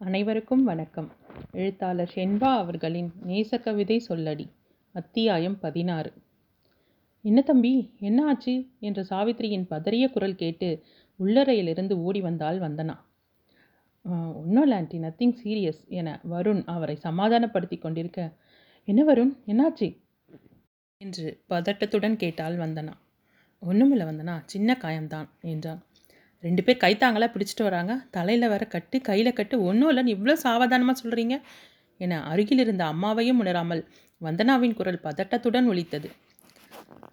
அனைவருக்கும் வணக்கம். எழுத்தாளர் ஷென்பா அவர்களின் நேசக்கவிதை சொல்லடி அத்தியாயம் பதினாறு. என்ன தம்பி என்ன ஆச்சு? என்று சாவித்திரியின் பதறிய குரல் கேட்டு உள்ளறையிலிருந்து ஓடி வந்தால் வந்தனா. ஒன்றும் இல்லை ஆண்டி நத்திங் சீரியஸ் என வருண் அவரை சமாதானப்படுத்தி கொண்டிருக்க என்ன வருண் என்னாச்சு? என்று பதட்டத்துடன் கேட்டால் வந்தனா. ஒன்றுமில்லை வந்தனா சின்ன காயம்தான் என்றான். ரெண்டு பேர் கைத்தாங்களாக பிடிச்சிட்டு வராங்க. தலையில் வர கட்டு கையில் கட்டு. ஒன்றும் இல்லைன்னு இவ்வளோ சாவதானமாக சொல்கிறீங்க என அருகில் இருந்த அம்மாவையும் உணராமல் வந்தனாவின் குரல் பதட்டத்துடன் ஒலித்தது.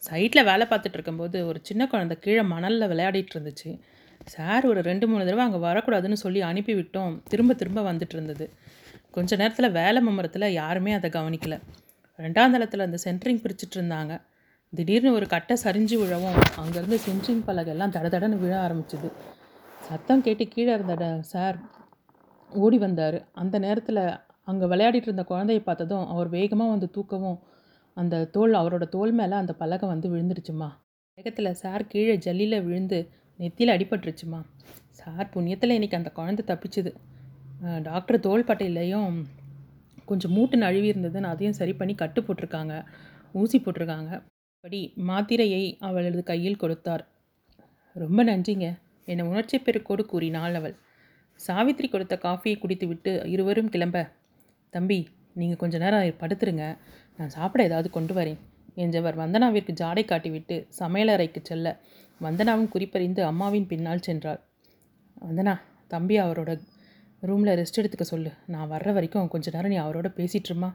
சைட்டில் வேலை பார்த்துட்டு இருக்கும்போது ஒரு சின்ன குழந்தை கீழே மணலில் விளையாடிட்டு இருந்துச்சு. சார் ஒரு ரெண்டு மூணு தடவை அங்கே வரக்கூடாதுன்னு சொல்லி அனுப்பிவிட்டோம் திரும்ப திரும்ப வந்துட்டு இருந்தது. கொஞ்ச நேரத்தில் வேலை மும்முரத்தில் யாருமே அதை கவனிக்கல. ரெண்டாம் தளத்தில் அந்த சென்ட்ரிங் பிரிச்சுட்டு இருந்தாங்க. திடீர்னு ஒரு கட்டை சரிஞ்சு விழவும் அங்கேருந்து சென்ட்ரிங் பலகெல்லாம் தட தடன்னு விழ ஆரம்பிச்சுது. சத்தம் கேட்டு கீழே இருந்த ட- சார் ஓடி வந்தார். அந்த நேரத்தில் அங்கே விளையாடிட்டு இருந்த குழந்தைய பார்த்ததும் அவர் வேகமாக வந்து தூக்கவும் அந்த தோல் அவரோட தோல் மேலே அந்த பலகை வந்து விழுந்துருச்சுமா. வேகத்தில் சார் கீழே ஜல்லியில் விழுந்து நெத்தியில் அடிபட்டுருச்சுமா. சார் புண்ணியத்தில் இன்றைக்கி அந்த குழந்தை தப்பிச்சுது. டாக்டர் தோல் பட்டையிலையும் கொஞ்சம் மூட்டு நழுவி இருந்ததுன்னு அதையும் சரி பண்ணி கட்டு போட்டிருக்காங்க ஊசி போட்டிருக்காங்க. படி மாத்திரையை அவளது கையில் கொடுத்தார். ரொம்ப நன்றிங்க. என உணர்ச்சி பெருக்கோடு கூறினாள் அவள். சாவித்திரி கொடுத்த காஃபியை குடித்துவிட்டு இருவரும் கிளம்ப. தம்பி நீங்கள் கொஞ்ச நேரம் படுத்துருங்க. நான் சாப்பிட ஏதாவது கொண்டு வரேன் என்றவர் வந்தனாவிற்கு ஜாடை காட்டிவிட்டு சமையலறைக்கு செல்ல வந்தனாவும் குறிப்பறிந்து அம்மாவின் பின்னால் சென்றாள். வந்தனா தம்பி அவரோட ரூமில் ரெஸ்ட் எடுத்துக்க சொல்லு. நான் வர்ற வரைக்கும் கொஞ்ச நேரம் நீ அவரோட பேசிட்டுருமா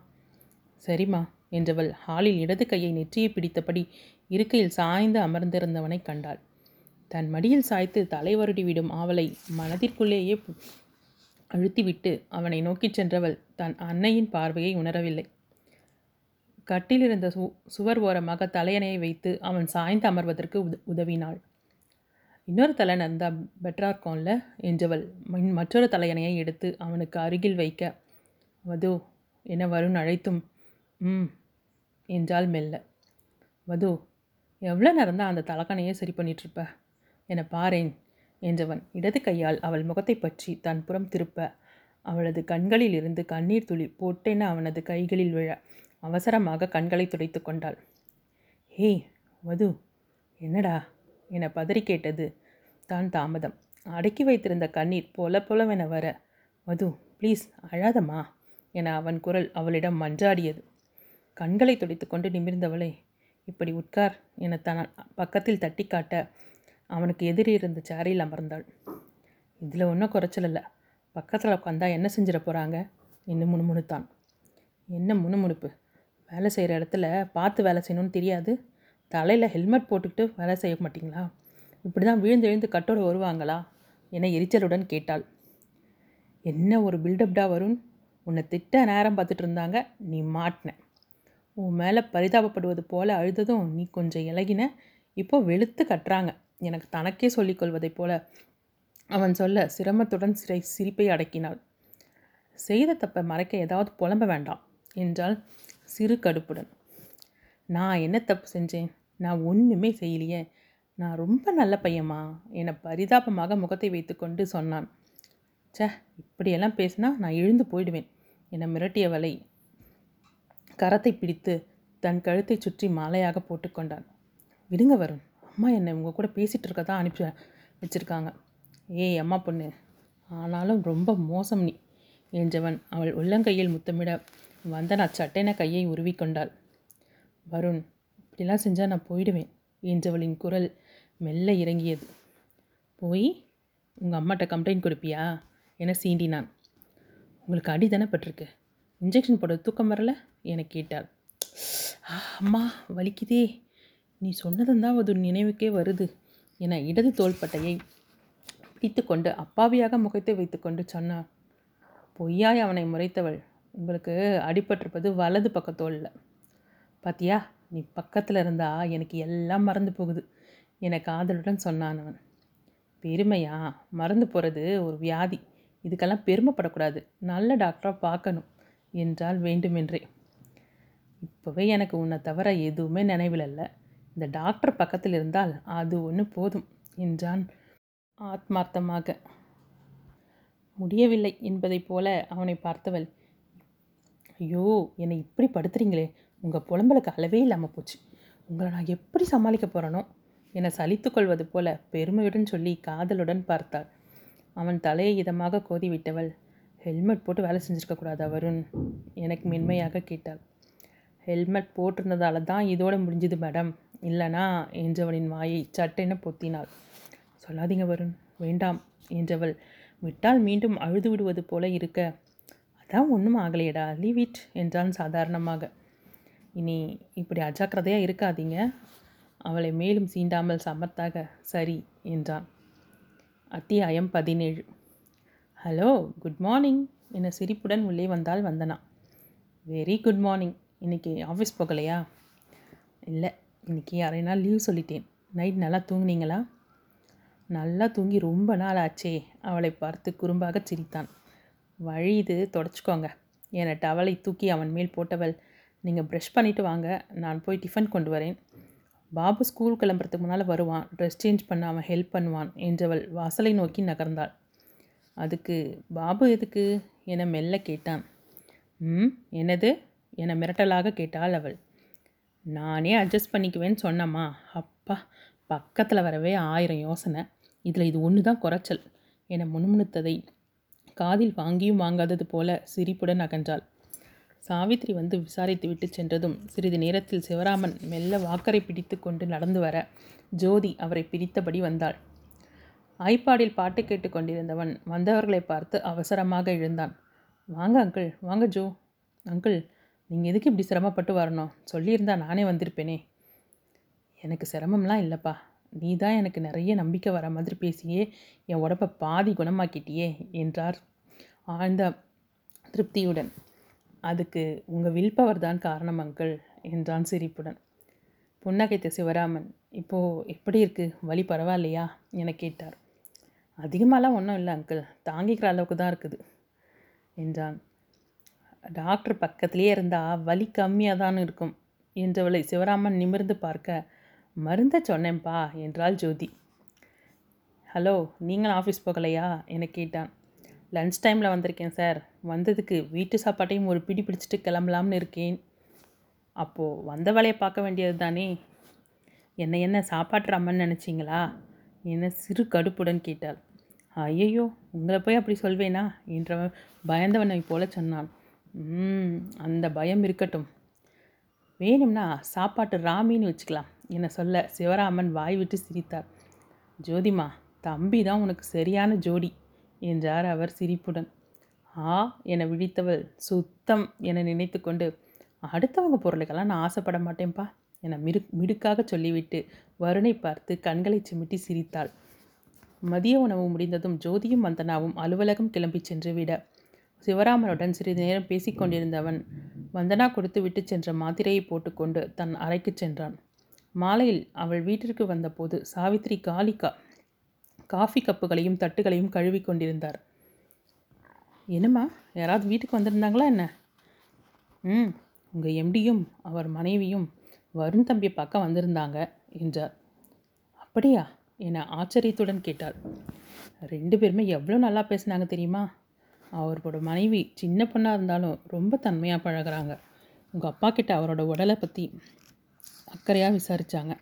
சரிம்மா. என்றவள் ஹாலில் இடது கையை நெற்றியை பிடித்தபடி இருக்கையில் சாய்ந்து அமர்ந்திருந்தவனை கண்டாள். தன் மடியில் சாய்த்து தலை வருடி விடும் ஆவலை மனதிற்குள்ளேயே அழுத்திவிட்டு அவனை நோக்கிச் சென்றவள் தன் அன்னையின் பார்வையை உணரவில்லை. கட்டிலிருந்த சு சுவர் ஓரமாக தலையணையை வைத்து அவன் சாய்ந்து அமர்வதற்கு உத உதவினாள். இன்னொரு தலையணை இருந்தால் பெட்டராக இருக்கும்ல என்றவள் மின் மற்றொரு தலையணையை எடுத்து அவனுக்கு அருகில் வைக்க வதோ என வருண் அழைத்தும் ம். என்றால் மெல்ல. வது எவ்வளோ நேரம் தான் அந்த தலக்கணையை சரி பண்ணிகிட்ருப்ப என பாரேன் என்றவன் இடது கையால் அவள் முகத்தை பற்றி தன் புறம் திருப்ப அவளது கண்களில் இருந்து கண்ணீர் துளி போட்டேன்னு அவனது கைகளில் விழ அவசரமாக கண்களை துடைத்து கொண்டாள். ஹே வது என்னடா? என பதறி கேட்டது தான் தாமதம். அடக்கி வைத்திருந்த கண்ணீர் பொல பொலவென வர மது ப்ளீஸ் அழாதம்மா என அவன் குரல் அவளிடம் மன்றாடியது. கண்களை துடைத்துக்கொண்டு நிமிர்ந்தவளை இப்படி உட்கார் என தன் பக்கத்தில் தட்டி காட்ட அவனுக்கு எதிரே இருந்த சேரில் அமர்ந்தாள். இதில் ஒன்றும் குறைச்சல் இல்லை. பக்கத்தில் உட்காந்தா என்ன செஞ்சிட போகிறாங்க என்று முணுமுணுத்தான். என்ன முணுமுணுப்பு? வேலை செய்கிற இடத்துல பார்த்து வேலை செய்யணும்னு தெரியாது. தலையில் ஹெல்மெட் போட்டுக்கிட்டு வேலை செய்ய மாட்டிங்களா? இப்படி தான் விழுந்து விழுந்து கட்டோட வருவாங்களா? என எரிச்சலுடன் கேட்டாள். என்ன ஒரு பில்டப்டாக வரும் உன்னை திட்ட நேரம் பார்த்துட்டு இருந்தாங்க. நீ மாட்டின. உன் மேலே பரிதாபப்படுவது போல அழுததும் நீ கொஞ்சம் இலகின இப்போ வெளுத்து கட்டுறாங்க. எனக்கு தனக்கே சொல்லிக்கொள்வதைப் போல அவன் சொல்ல சிரமத்துடன் சிறை சிரிப்பை அடக்கினாள். செய்த தப்பை மறைக்க ஏதாவது புலம்ப வேண்டாம் என்றால் சிறு கடுப்புடன். நான் என்ன தப்பு செஞ்சேன்? நான் ஒன்றுமே செய்யலையே. நான் ரொம்ப நல்ல பையம்மா என பரிதாபமாக முகத்தை வைத்துக்கொண்டு சொன்னான். ச்சே இப்படியெல்லாம் பேசினா நான் எழுந்து போயிடுவேன். என மிரட்டியவளை கரத்தை பிடித்து தன் கழுத்தை சுற்றி மாலையாக போட்டுக்கொண்டான் விடுங்க வரும் அம்மா என்னை உங்கள் கூட பேசிகிட்டு இருக்க தான் அனுப்பி வச்சுருக்காங்க. ஏய் அம்மா பொண்ணு ஆனாலும் ரொம்ப மோசம் நீ என்றவன் அவள் உள்ளங்கையில் முத்தமிட வந்தனா சட்டென கையை உருவிக்கொண்டாள் வருண் இப்படிலாம் செஞ்சால் நான் போயிடுவேன் என்றவளின் குரல் மெல்ல இறங்கியது. போய் உங்கள் அம்மாட்ட கம்ப்ளைண்ட் கொடுப்பியா? என சீண்டினான். உங்களுக்கு அடி தானே பட்டிருக்கு இன்ஜெக்ஷன் போட தூக்கம் வரல? என கேட்டாள். அம்மா வலிக்குதே. நீ சொன்னதுந்தான் அது நினைவுக்கே வருது என இடது தோள்பட்டையை பிடித்துக்கொண்டு அப்பாவியாக முகத்தை வைத்துக்கொண்டு சொன்னான் பொய்யாய் அவனை முறைத்தவள். உங்களுக்கு அடிபட்டிருப்பது வலது பக்கத்தோளில் பாத்தியா நீ பக்கத்தில் இருந்தா எனக்கு எல்லாம் மறந்து போகுது என காதலுடன் சொன்னான் அவன். பெருமையா? மறந்து போகிறது ஒரு வியாதி. இதுக்கெல்லாம் பெருமைப்படக்கூடாது. நல்ல டாக்டராக பார்க்கணும் என்றால் வேண்டுமென்றே. இப்போவே எனக்கு உன்னை தவிர எதுவுமே நினைவில் இல்லை. இந்த டாக்டர் பக்கத்தில் இருந்தால் அது ஒன்று போதும் என்றான் ஆத்மார்த்தமாக. முடியவில்லை என்பதைப் போல அவனை பார்த்தவள். ஐயோ என்னை இப்படி படுத்துறீங்களே. உங்கள் புலம்பலுக்கு அளவே இல்லாமல் போச்சு. உங்களை நான் எப்படி சமாளிக்க போகிறேனோ என்னை சலித்து கொள்வது போல பெருமையுடன் சொல்லி காதலுடன் பார்த்தாள். அவன் தலையை இதமாக கோதி விட்டவள் ஹெல்மெட் போட்டு வேலை செஞ்சுருக்கக்கூடாது வருண் எனக்கு மென்மையாக கேட்டாள். ஹெல்மெட் போட்டிருந்ததால தான் இதோடு முடிஞ்சுது மேடம். இல்லைனா என்றவனின் வாயை சட்டென பொத்தினாள். சொல்லாதீங்க வருண். வேண்டாம் என்றவள் விட்டால் மீண்டும் அழுது விடுவது போல இருக்க. அதான் ஒன்றும் ஆகலையடா. லீவ் இட் என்றான் சாதாரணமாக. இனி இப்படி அஜாக்கிரதையாக இருக்காதீங்க. அவளை மேலும் சீண்டாமல் சமர்த்தாக சரி என்றான். அத்தியாயம் பதினேழு. ஹலோ குட் மார்னிங் என சிரிப்புடன் உள்ளே வந்தால் வந்தனா. வெரி குட் மார்னிங் இன்றைக்கி ஆஃபீஸ் போகலையா? இல்லை இன்றைக்கி அரை நாள் லீவ் சொல்லிட்டேன். நைட் நல்லா தூங்குனீங்களா? நல்லா தூங்கி ரொம்ப நாள் ஆச்சே. அவளை பார்த்து குறும்பாக சிரித்தான். வழி இது தொடச்சிக்கோங்க. என டவலை தூக்கி அவன் மேல் போட்டவள் நீங்கள் ப்ரஷ் பண்ணிவிட்டு வாங்க நான் போய் டிஃபன் கொண்டு வரேன். பாபு ஸ்கூல் கிளம்புறதுக்கு முன்னால் வருவான். ட்ரெஸ் சேஞ்ச் பண்ண அவன் ஹெல்ப் பண்ணுவான் என்றவள் வாசலை நோக்கி நகர்ந்தாள். அதுக்கு பாபு எதுக்கு? என மெல்ல கேட்டான். ம் என்னது? என மிரட்டலாக கேட்டாள் அவள். நானே அட்ஜஸ்ட் பண்ணிக்குவேன்னு சொன்னம்மா. அப்பா பக்கத்தில் வரவே ஆயிரம் யோசனை. இதில் இது ஒன்று தான் குறைச்சல் என முணுமுணுத்ததை காதில் வாங்கியும் வாங்காதது போல சிரிப்புடன் அகன்றாள். சாவித்ரி வந்து விசாரித்து விட்டு சென்றதும் சிறிது நேரத்தில் சிவராமன் மெல்ல வாக்கரை பிடித்து கொண்டு நடந்து வர ஜோதி அவரை பிடித்தபடி வந்தாள். ஐபாடில் பாட்டு கேட்டு கொண்டிருந்தவன் வந்தவர்களை பார்த்து அவசரமாக எழுந்தான். வாங்க அங்கிள். வாங்க ஜோ. அங்கிள் நீங்கள் எதுக்கு இப்படி சிரமப்பட்டு வரணும்? சொல்லியிருந்தா நானே வந்திருப்பேனே. எனக்கு சிரமம்லாம் இல்லைப்பா. நீ தான் எனக்கு நிறைய நம்பிக்கை வர மாதிரி பேசியே என் உடம்பை பாதி குணமாக்கிட்டியே என்றார் ஆழ்ந்த திருப்தியுடன். அதுக்கு உங்கள் வில் பவர் தான் காரணம் அங்கிள் என்றான் சிரிப்புடன். புன்னகைத்த சிவராமன் இப்போது எப்படி இருக்குது வழி பரவாயில்லையா? என கேட்டார். அதிகமாகலாம் ஒன்றும் இல்லை அங்கிள் தாங்கிக்கிற அளவுக்கு தான் இருக்குது என்றான். டாக்டர் பக்கத்திலே இருந்தால் வலி கம்மியாக தான் இருக்கும். என்றவளை சிவராமன் நிமிர்ந்து பார்க்க மருந்த சொன்னேன்ப்பா என்றாள் ஜோதி. ஹலோ நீங்கள் ஆஃபீஸ் போகலையா? என கேட்டான். லன்ச் டைமில் வந்திருக்கேன் சார். வந்ததுக்கு வீட்டு சாப்பாட்டையும் ஒரு பிடி பிடிச்சிட்டு கிளம்பலாம்னு இருக்கேன். அப்போது வந்த வேலையை பார்க்க வேண்டியது தானே என்ன என்ன சாப்பாட்டு அம்மன் நினச்சிங்களா? என சிறு கடுப்புடன் கேட்டாள். ஐயையோ உங்களை போய் அப்படி சொல்வேனா? என்றவன் பயந்தவனை போல சொன்னான். அந்த பயம் இருக்கட்டும். வேணும்னா சாப்பாட்டு ராமின்னு வச்சுக்கலாம். என்னை சொல்ல சிவராமன் வாய் விட்டு சிரித்தார். ஜோதிமா தம்பி தான் உனக்கு சரியான ஜோடி என்றார் அவர் சிரிப்புடன். ஆ என விழித்தவள் சுத்தம் என நினைத்து கொண்டு அடுத்தவங்க பொருளுக்கெல்லாம் நான் ஆசைப்பட மாட்டேன்ப்பா என மிடு மிடுக்காக சொல்லிவிட்டு வருணை பார்த்து கண்களை சிமிட்டி சிரித்தாள். மதிய உணவு முடிந்ததும் ஜோதியும் வந்தனாவும் அலுவலகம் கிளம்பி சென்று விட சிவராமனுடன் சிறிது நேரம் பேசிக்கொண்டிருந்தவன் வந்தனா கொடுத்து விட்டு சென்ற மாத்திரையை போட்டுக்கொண்டு தன் அறைக்கு சென்றான். மாலையில் அவள் வீட்டிற்கு வந்தபோது சாவித்ரி காலிக்கா காஃபி கப்புகளையும் தட்டுகளையும் கழுவி கொண்டிருந்தார். என்னம்மா யாராவது வீட்டுக்கு வந்திருந்தாங்களா என்ன? ம் உங்கள் எம்டியும் அவர் மனைவியும் வருண் தம்பியை பார்க்க வந்திருந்தாங்க என்றார். அப்படியா? என ஆச்சரியத்துடன் கேட்டாள். ரெண்டு பேருமே எவ்வளோ நல்லா பேசுனாங்க தெரியுமா? அவரோட மனைவி சின்ன பொண்ணாக இருந்தாலும் ரொம்ப தன்மையாக பழகிறாங்க. உங்கள் அப்பா கிட்ட அவரோட உடலை பற்றி அக்கறையாக விசாரித்தாங்க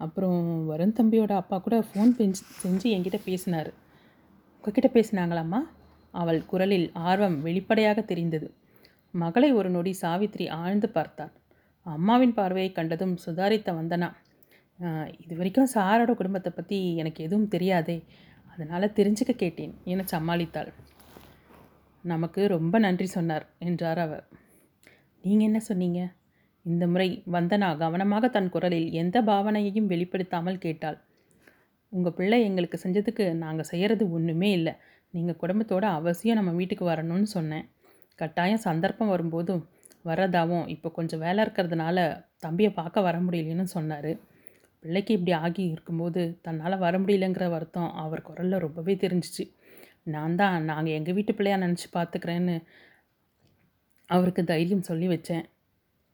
அப்புறம் வருண் தம்பியோட அப்பா கூட ஃபோன் பெஞ்சு செஞ்சு என்கிட்ட பேசினார். உங்ககிட்ட பேசினாங்களாம்மா? அவள் குரலில் ஆர்வம் வெளிப்படையாக தெரிந்தது. மகளை ஒரு நொடி சாவித்ரி ஆழ்ந்து பார்த்தாள். அம்மாவின் பார்வையை கண்டதும் சுதாரித்த வந்தனா இது வரைக்கும் சாரோட குடும்பத்தை பற்றி எனக்கு எதுவும் தெரியாதே. அதனால் தெரிஞ்சுக்க கேட்டேன் என சமாளித்தாள். நமக்கு ரொம்ப நன்றி சொன்னார் என்றார் அவர். நீங்கள் என்ன சொன்னீங்க? இந்த முறை வந்தனா கவனமாக தன் குரலில் எந்த பாவனையையும் வெளிப்படுத்தாமல் கேட்டாள். உங்கள் பிள்ளை எங்களுக்கு செஞ்சதுக்கு நாங்கள் செய்கிறது ஒன்றுமே இல்லை. நீங்கள் குடும்பத்தோட அவசியம் நம்ம வீட்டுக்கு வரணும்னு சொன்னேன். கட்டாயம் சந்தர்ப்பம் வரும்போதும் வரதாவும் இப்போ கொஞ்சம் வேலை இருக்கிறதுனால தம்பியை பார்க்க வர முடியலன்னு சொன்னார். பிள்ளைக்கு இப்படி ஆகி இருக்கும்போது தன்னால் வர முடியலங்கிற வருத்தம் அவர் குரலில் ரொம்பவே தெரிஞ்சிச்சு. நான் தான் நாங்கள் எங்கள் வீட்டு பிள்ளையாக நினச்சி பார்த்துக்கிறேன்னு அவருக்கு தைரியம் சொல்லி வச்சேன்.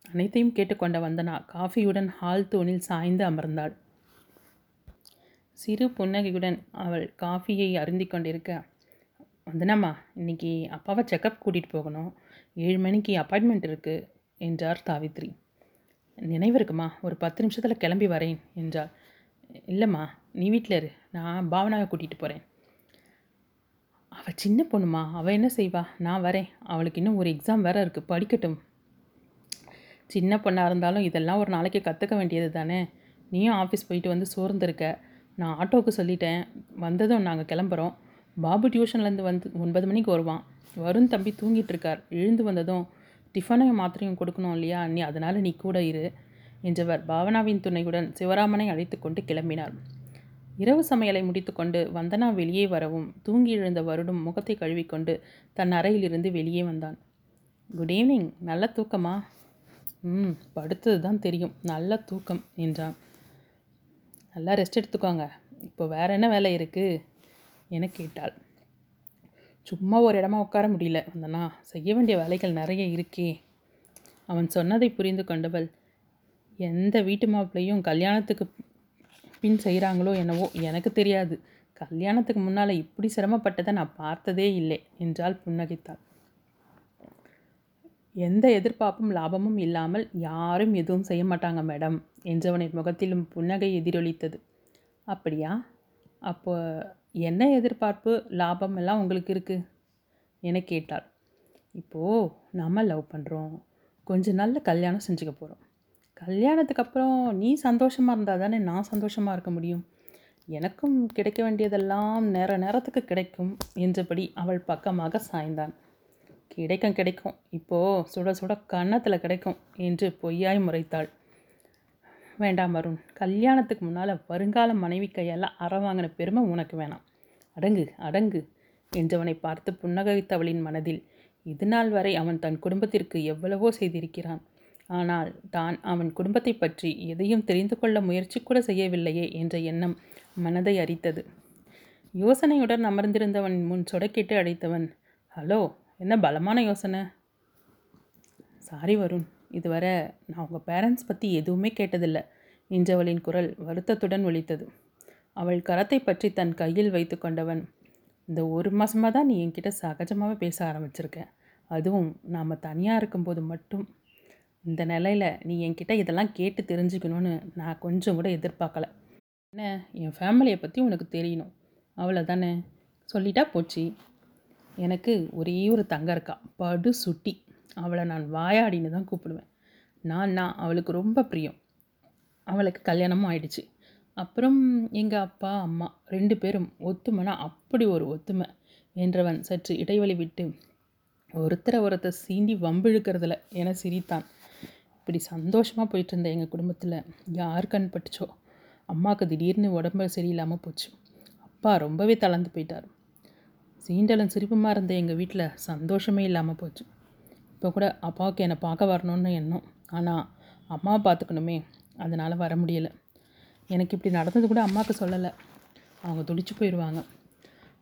அனைத்தையும் கேட்டுக்கொண்ட வந்தனா காஃபியுடன் ஹால் தூணில் சாய்ந்து அமர்ந்தாள். சிறு புன்னகையுடன் அவள் காஃபியை அருந்தி கொண்டிருக்க வந்தனாம்மா இன்னைக்கு அப்பாவை செக்கப் கூட்டிகிட்டு போகணும். ஏழு மணிக்கு அப்பாயின்மெண்ட் இருக்குது என்றார் தாவித்ரி நினைவு இருக்குமா? ஒரு பத்து நிமிஷத்தில் கிளம்பி வரேன் என்றாள். இல்லைம்மா நீ வீட்டில் இரு. நான் பாவனாவை கூட்டிகிட்டு போகிறேன் சின்ன பொண்ணுமா அவள் என்ன செய்வா? நான் வரேன். அவளுக்கு இன்னும் ஒரு எக்ஸாம் வேறு இருக்குது படிக்கட்டும். சின்ன பொண்ணாக இருந்தாலும் இதெல்லாம் ஒரு நாளைக்கு கற்றுக்க வேண்டியது தானே? நீயும் ஆஃபீஸ் போயிட்டு வந்து சோர்ந்துருக்க. நான் ஆட்டோவுக்கு சொல்லிட்டேன். வந்ததும் நாங்கள் கிளம்புறோம். பாபு டியூஷன்லேருந்து வந்து ஒன்பது மணிக்கு வருவான். வருண் தம்பி தூங்கிட்டு இருக்கார் எழுந்து வந்ததும் டிஃபனையும் மாத்திரையும் கொடுக்கணும் இல்லையா? நீ அதனால் நீ கூட இரு. என்றவர் பாவனாவின் துணையுடன் சிவராமனை அழைத்து கொண்டு கிளம்பினார். இரவு சமையலை முடித்துக்கொண்டு வந்தனா வெளியே வரவும் தூங்கி எழுந்த வருடும் முகத்தை கழுவிக்கொண்டு தன் அறையிலிருந்து வெளியே வந்தான். குட் ஈவினிங் நல்ல தூக்கமா? ம் படுத்தது தான் தெரியும். நல்ல தூக்கம் என்றான். நல்லா ரெஸ்ட் எடுத்துக்கோங்க. இப்போ வேற என்ன வேலை இருக்குது என கேட்டாள். சும்மா ஒரு இடமா உட்கார முடியல. வந்தனா செய்ய வேண்டிய வேலைகள் நிறைய இருக்கே. அவன் சொன்னதை புரிந்து கொண்டவள் எந்த வீட்டு மாப்பிள்ளையும் கல்யாணத்துக்கு பின் செய்கிறாங்களோ என்னவோ எனக்கு தெரியாது. கல்யாணத்துக்கு முன்னால் இப்படி சிரமப்பட்டதை நான் பார்த்ததே இல்லை என்றால் புன்னகைத்தாள். எந்த எதிர்பார்ப்பும் லாபமும் இல்லாமல் யாரும் எதுவும் செய்ய மாட்டாங்க மேடம் என்றவனின் முகத்திலும் புன்னகை எதிரொலித்தது. அப்படியா? அப்போ என்ன எதிர்பார்ப்பு லாபம் எல்லாம் உங்களுக்கு இருக்குது என கேட்டாள். இப்போது நம்ம லவ் பண்ணுறோம் கொஞ்ச நாளில் கல்யாணம் செஞ்சுக்க போகிறோம் கல்யாணத்துக்கு அப்புறம் நீ சந்தோஷமாக இருந்தால் தானே நான் சந்தோஷமாக இருக்க முடியும். எனக்கும் கிடைக்க வேண்டியதெல்லாம் நேர நேரத்துக்கு கிடைக்கும் என்றபடி அவள் பக்கமாக சாய்ந்தான். கிடைக்கும் கிடைக்கும். இப்போது சுட சுட கன்னத்தில் கிடைக்கும் என்று பொய்யாய் முறைத்தாள். வேண்டாம் வருண் கல்யாணத்துக்கு முன்னால் வருங்கால மனைவி கையெல்லாம் அற வாங்கின பெருமை உனக்கு வேணாம். அடங்கு அடங்கு என்றவனை பார்த்து புன்னகைத்தவளின் மனதில் இதுநாள் வரை அவன் தன் குடும்பத்திற்கு எவ்வளவோ செய்திருக்கிறான். ஆனால் தான் அவன் குடும்பத்தை பற்றி எதையும் தெரிந்து கொள்ள முயற்சி கூட செய்யவில்லையே என்ற எண்ணம் மனதை அரித்தது. யோசனையுடன் அமர்ந்திருந்தவன் முன் சொடக்கிட்டு அழைத்தவன் ஹலோ என்ன பலமான யோசனை? சாரி வருண் இதுவரை நான் உங்கள் பேரண்ட்ஸ் பற்றி எதுவுமே கேட்டதில்லை என்றவளின் குரல் வருத்தத்துடன் ஒழித்தது அவள் கரத்தை பற்றி தன் கையில் வைத்து கொண்டவன் இந்த ஒரு மாதமாக தான் நீ என்கிட்ட சகஜமாக பேச ஆரம்பிச்சிருக்க. அதுவும் நாம் தனியாக இருக்கும்போது மட்டும். இந்த நிலையில் நீ என்கிட்ட இதெல்லாம் கேட்டு தெரிஞ்சுக்கணும்னு நான் கொஞ்சம் கூட எதிர்பார்க்கல. என்ன? என் ஃபேமிலியை பற்றி உனக்கு தெரியணும். அவ்வளோதானே சொல்லிட்டா போச்சு. எனக்கு ஒரே ஒரு தங்க இருக்கா. படு சுட்டி. அவளை நான் வாயாடின்னு தான் கூப்பிடுவேன். நான் நான் அவளுக்கு ரொம்ப பிரியம். அவளுக்கு கல்யாணமும் ஆயிடுச்சு. அப்புறம் எங்கள் அப்பா அம்மா ரெண்டு பேரும் ஒத்துமைனா அப்படி ஒரு ஒத்துமை என்றவன் சற்று இடைவெளி விட்டு ஒருத்தரை ஒருத்தர் சீண்டி வம்பிழுக்கிறதுல என சிரித்தான். இப்படி சந்தோஷமாக போயிட்டு இருந்த எங்கள் குடும்பத்தில். யார் கண் பட்டுச்சோ. அம்மாவுக்கு திடீர்னு உடம்பு சரியில்லாமல் போச்சு. அப்பா ரொம்பவே தளர்ந்து போயிட்டார். சீண்டலும் சிரிப்புமாக இருந்த எங்கள் வீட்டில் சந்தோஷமே இல்லாமல் போச்சு. இப்போ கூட அப்பாவுக்கு என்னை பார்க்க வரணும்னு எண்ணம். ஆனால் அம்மாவை பார்த்துக்கணுமே. அதனால் வர முடியலை. எனக்கு இப்படி நடந்தது கூட அம்மாவுக்கு சொல்லலை. அவங்க துடிச்சு போயிடுவாங்க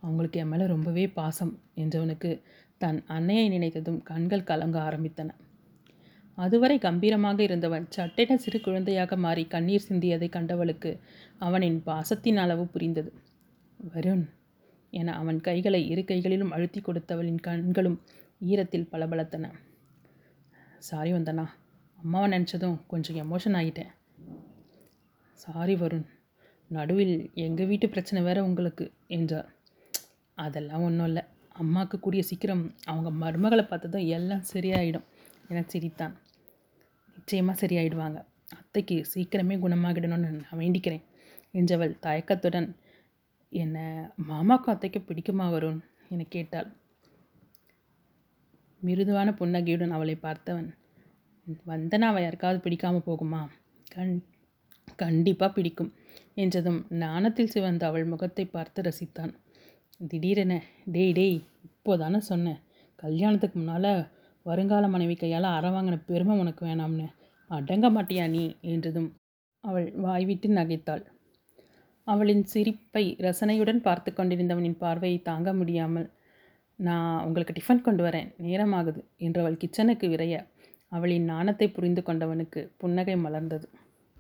அவங்களுக்கு என் மேலே ரொம்பவே பாசம். என்றவனுக்கு தன் அன்னையை நினைத்ததும் கண்கள் கலங்க ஆரம்பித்தன. அதுவரை கம்பீரமாக இருந்தவன் சட்டென சிறு குழந்தையாக மாறி கண்ணீர் சிந்தியதை கண்டவளுக்கு அவனின் பாசத்தின் அளவு புரிந்தது. வருண் என அவன் கைகளை இரு கைகளிலும் அழுத்தி கொடுத்தவளின் கண்களும் ஈரத்தில் பளபளத்தன. சாரி வந்தனா அம்மாவை நினச்சதும் கொஞ்சம் எமோஷன் ஆகிட்டேன் சாரி வருண் நடுவில் எங்கள் வீட்டு பிரச்சனை வேற உங்களுக்கு என்றார். அதெல்லாம் ஒன்றும் இல்லை அம்மாவுக்கு கூடிய சீக்கிரம் அவங்க மருமகளை பார்த்ததும் எல்லாம் சரியாயிடும் என சிரித்தான். நிச்சயமாக சரியாயிடுவாங்க. அத்தைக்கு சீக்கிரமே குணமாகிடணும்னு நான் வேண்டிக்கிறேன். என்றவள் தயக்கத்துடன் என்ன மாமாக்கும் அத்தைக்கு பிடிக்குமா வரும் என கேட்டாள். மிருதுவான புன்னகையுடன் அவளை பார்த்தவன் வந்தனா அவள் யாருக்காவது பிடிக்காமல் போகுமா? கண் கண்டிப்பாக பிடிக்கும் என்றதும் நாணத்தில் சிவந்த அவள் முகத்தை பார்த்து ரசித்தான். திடீரென டேய் டேய் இப்போதானே சொன்னேன் கல்யாணத்துக்கு முன்னால் வருங்கால மனைவி கையால் அறவாங்கின பெருமை உனக்கு வேணாம்னு. அடங்க மாட்டியா நீ? என்றதும் அவள் வாய்விட்டு நகைத்தாள். அவளின் சிரிப்பை ரசனையுடன் பார்த்து கொண்டிருந்தவனின் பார்வையை தாங்க முடியாமல் நான் உங்களுக்கு டிஃபன் கொண்டு வரேன். நேரமாகுது. என்றவள் கிச்சனுக்கு விரைய அவளின் நாணத்தை புரிந்து கொண்டவனுக்கு புன்னகை மலர்ந்தது.